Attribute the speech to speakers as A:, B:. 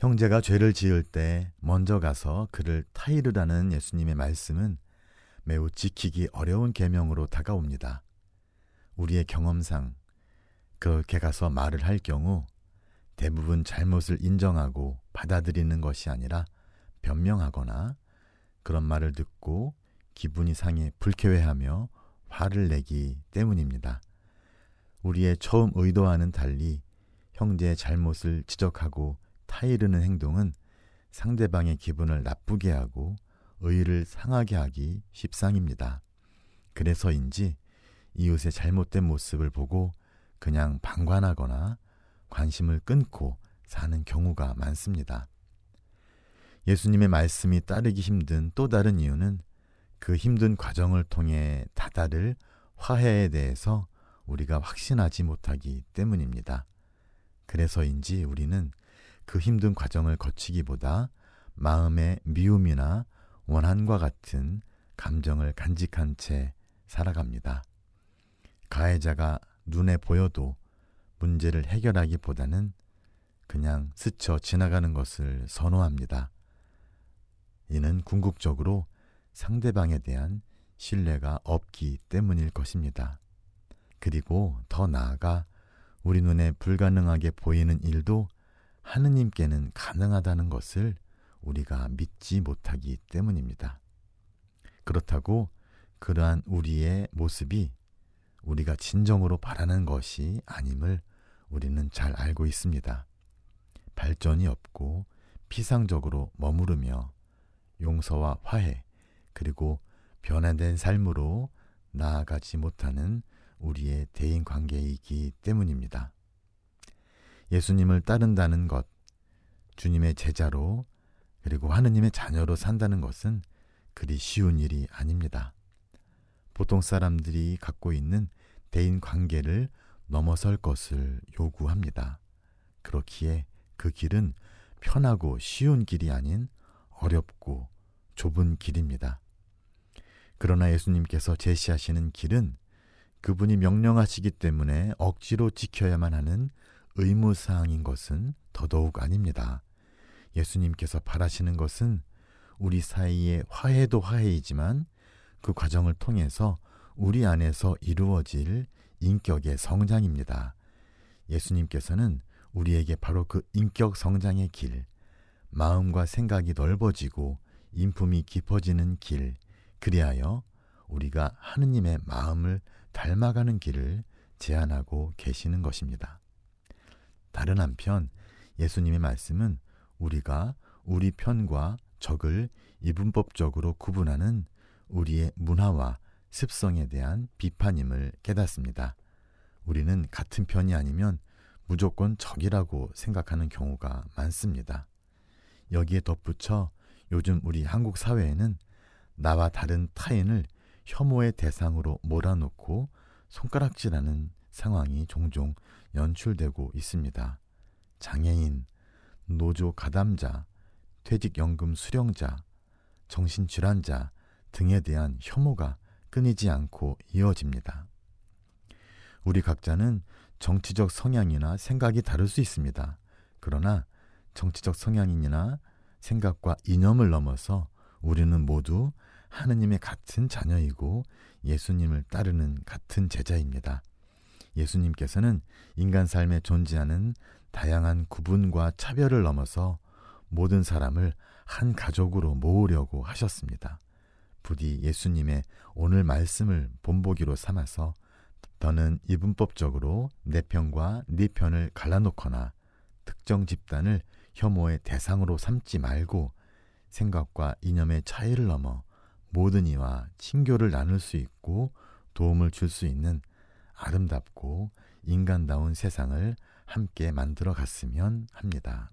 A: 형제가 죄를 지을 때 먼저 가서 그를 타이르라는 예수님의 말씀은 매우 지키기 어려운 계명으로 다가옵니다. 우리의 경험상 그렇게 가서 말을 할 경우 대부분 잘못을 인정하고 받아들이는 것이 아니라 변명하거나 그런 말을 듣고 기분이 상해 불쾌해하며 화를 내기 때문입니다. 우리의 처음 의도와는 달리 형제의 잘못을 지적하고 타이르는 행동은 상대방의 기분을 나쁘게 하고 의의를 상하게 하기 십상입니다. 그래서인지 이웃의 잘못된 모습을 보고 그냥 방관하거나 관심을 끊고 사는 경우가 많습니다. 예수님의 말씀이 따르기 힘든 또 다른 이유는 그 힘든 과정을 통해 다다를 화해에 대해서 우리가 확신하지 못하기 때문입니다. 그래서인지 우리는 그 힘든 과정을 거치기보다 마음의 미움이나 원한과 같은 감정을 간직한 채 살아갑니다. 가해자가 눈에 보여도 문제를 해결하기보다는 그냥 스쳐 지나가는 것을 선호합니다. 이는 궁극적으로 상대방에 대한 신뢰가 없기 때문일 것입니다. 그리고 더 나아가 우리 눈에 불가능하게 보이는 일도 하느님께는 가능하다는 것을 우리가 믿지 못하기 때문입니다. 그렇다고 그러한 우리의 모습이 우리가 진정으로 바라는 것이 아님을 우리는 잘 알고 있습니다. 발전이 없고 피상적으로 머무르며 용서와 화해 그리고 변화된 삶으로 나아가지 못하는 우리의 대인 관계이기 때문입니다. 예수님을 따른다는 것, 주님의 제자로 그리고 하느님의 자녀로 산다는 것은 그리 쉬운 일이 아닙니다. 보통 사람들이 갖고 있는 대인 관계를 넘어설 것을 요구합니다. 그렇기에 그 길은 편하고 쉬운 길이 아닌 어렵고 좁은 길입니다. 그러나 예수님께서 제시하시는 길은 그분이 명령하시기 때문에 억지로 지켜야만 하는 의무사항인 것은 더더욱 아닙니다. 예수님께서 바라시는 것은 우리 사이의 화해도 화해이지만 그 과정을 통해서 우리 안에서 이루어질 인격의 성장입니다. 예수님께서는 우리에게 바로 그 인격 성장의 길, 마음과 생각이 넓어지고 인품이 깊어지는 길, 그리하여 우리가 하느님의 마음을 닮아가는 길을 제안하고 계시는 것입니다. 다른 한편 예수님의 말씀은 우리가 우리 편과 적을 이분법적으로 구분하는 우리의 문화와 습성에 대한 비판임을 깨닫습니다. 우리는 같은 편이 아니면 무조건 적이라고 생각하는 경우가 많습니다. 여기에 덧붙여 요즘 우리 한국 사회에는 나와 다른 타인을 혐오의 대상으로 몰아놓고 손가락질하는 상황이 종종 연출되고 있습니다. 장애인, 노조 가담자, 퇴직연금 수령자, 정신질환자 등에 대한 혐오가 끊이지 않고 이어집니다. 우리 각자는 정치적 성향이나 생각이 다를 수 있습니다. 그러나 정치적 성향이나 생각과 이념을 넘어서 우리는 모두 하느님의 같은 자녀이고 예수님을 따르는 같은 제자입니다. 예수님께서는 인간 삶에 존재하는 다양한 구분과 차별을 넘어서 모든 사람을 한 가족으로 모으려고 하셨습니다. 부디 예수님의 오늘 말씀을 본보기로 삼아서 더는 이분법적으로 내 편과 네 편을 갈라놓거나 특정 집단을 혐오의 대상으로 삼지 말고 생각과 이념의 차이를 넘어 모든 이와 친교를 나눌 수 있고 도움을 줄 수 있는 아름답고 인간다운 세상을 함께 만들어 갔으면 합니다.